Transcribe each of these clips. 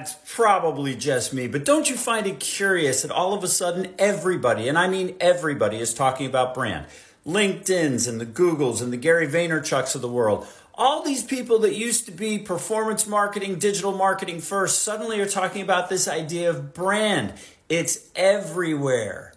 it's probably just me, but don't you find it curious that all of a sudden everybody, and I mean everybody, is talking about brand? LinkedIn's and the Googles and the Gary Vaynerchuks of the world. All these people that used to be performance marketing, digital marketing first, suddenly are talking about this idea of brand. It's everywhere.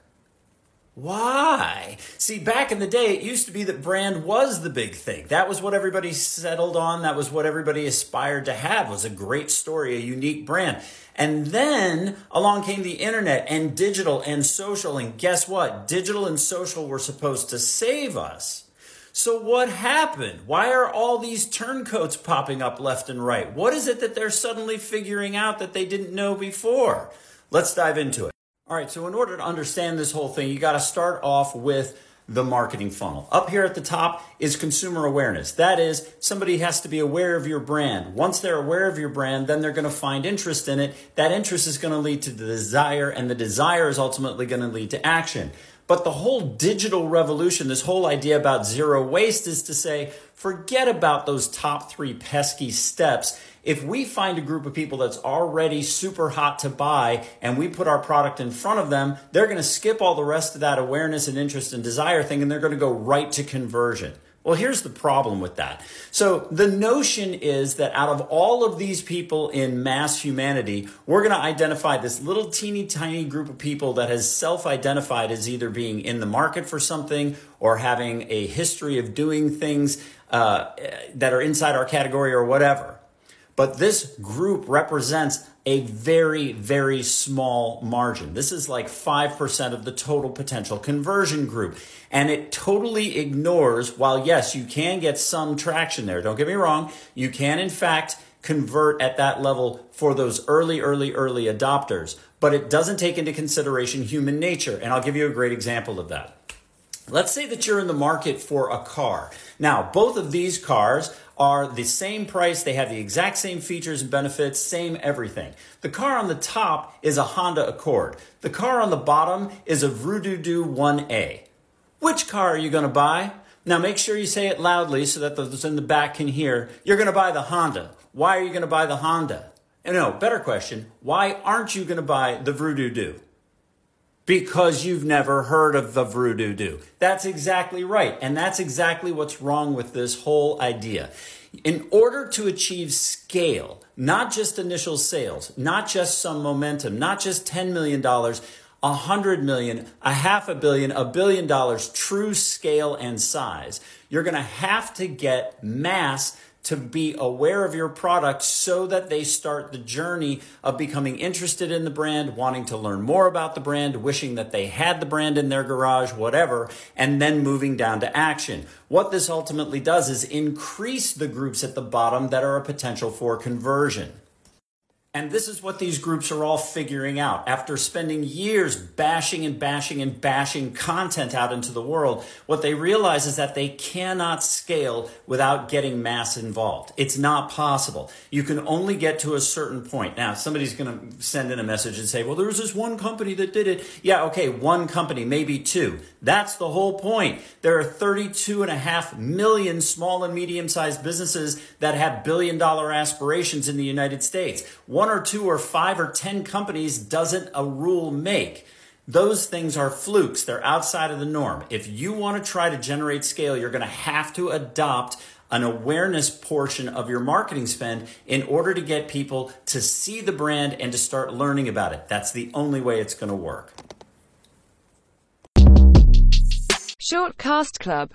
Why? See, back in the day, it used to be that brand was the big thing. That was what everybody settled on. That was what everybody aspired to have was a great story, a unique brand. And then along came the internet and digital and social. And guess what? Digital and social were supposed to save us. So what happened? Why are all these turncoats popping up left and right? What is it that they're suddenly figuring out that they didn't know before? Let's dive into it. All right, so in order to understand this whole thing, you got to start off with the marketing funnel. Up here at the top is consumer awareness. That is, somebody has to be aware of your brand. Once they're aware of your brand, then they're going to find interest in it. That interest is going to lead to the desire, and the desire is ultimately going to lead to action. But the whole digital revolution, this whole idea about zero waste is to say, forget about those top three pesky steps if we find a group of people that's already super hot to buy and we put our product in front of them, they're going to skip all the rest of that awareness and interest and desire thing and they're going to go right to conversion. Well, here's the problem with that. So the notion is that out of all of these people in mass humanity, we're going to identify this little teeny tiny group of people that has self identified as either being in the market for something or having a history of doing things uh, that are inside our category or whatever. But this group represents a very, very small margin. This is like 5% of the total potential conversion group. And it totally ignores, while yes, you can get some traction there, don't get me wrong, you can in fact convert at that level for those early, early, early adopters, but it doesn't take into consideration human nature. And I'll give you a great example of that. Let's say that you're in the market for a car. Now, both of these cars are the same price, they have the exact same features and benefits, same everything. The car on the top is a Honda Accord. The car on the bottom is a Vroom-Doo 1A. Which car are you going to buy? Now make sure you say it loudly so that those in the back can hear. You're going to buy the Honda. Why are you going to buy the Honda? No, better question. Why aren't you going to buy the Vroom-Doo? Because you've never heard of the Vroom-Doo. That's exactly right. And that's exactly what's wrong with this whole idea. In order to achieve scale, not just initial sales, not just some momentum, not just $10 million, a hundred million, a half a billion, a billion dollars, true scale and size, you're going to have to get mass to be aware of your product so that they start the journey of becoming interested in the brand, wanting to learn more about the brand, wishing that they had the brand in their garage, whatever, and then moving down to action. What this ultimately does is increase the groups at the bottom that are a potential for conversion. And this is what these groups are all figuring out. After spending years bashing and bashing and bashing content out into the world, what they realize is that they cannot scale without getting mass involved. It's not possible. You can only get to a certain point. Now, somebody's going to send in a message and say, well, there was this one company that did it. Yeah, okay, one company, maybe two. That's the whole point. There are 32 and a half million small and medium sized businesses that have billion dollar aspirations in the United States one or two or five or 10 companies doesn't a rule make. Those things are flukes. They're outside of the norm. If you want to try to generate scale, you're going to have to adopt an awareness portion of your marketing spend in order to get people to see the brand and to start learning about it. That's the only way it's going to work. Shortcast Club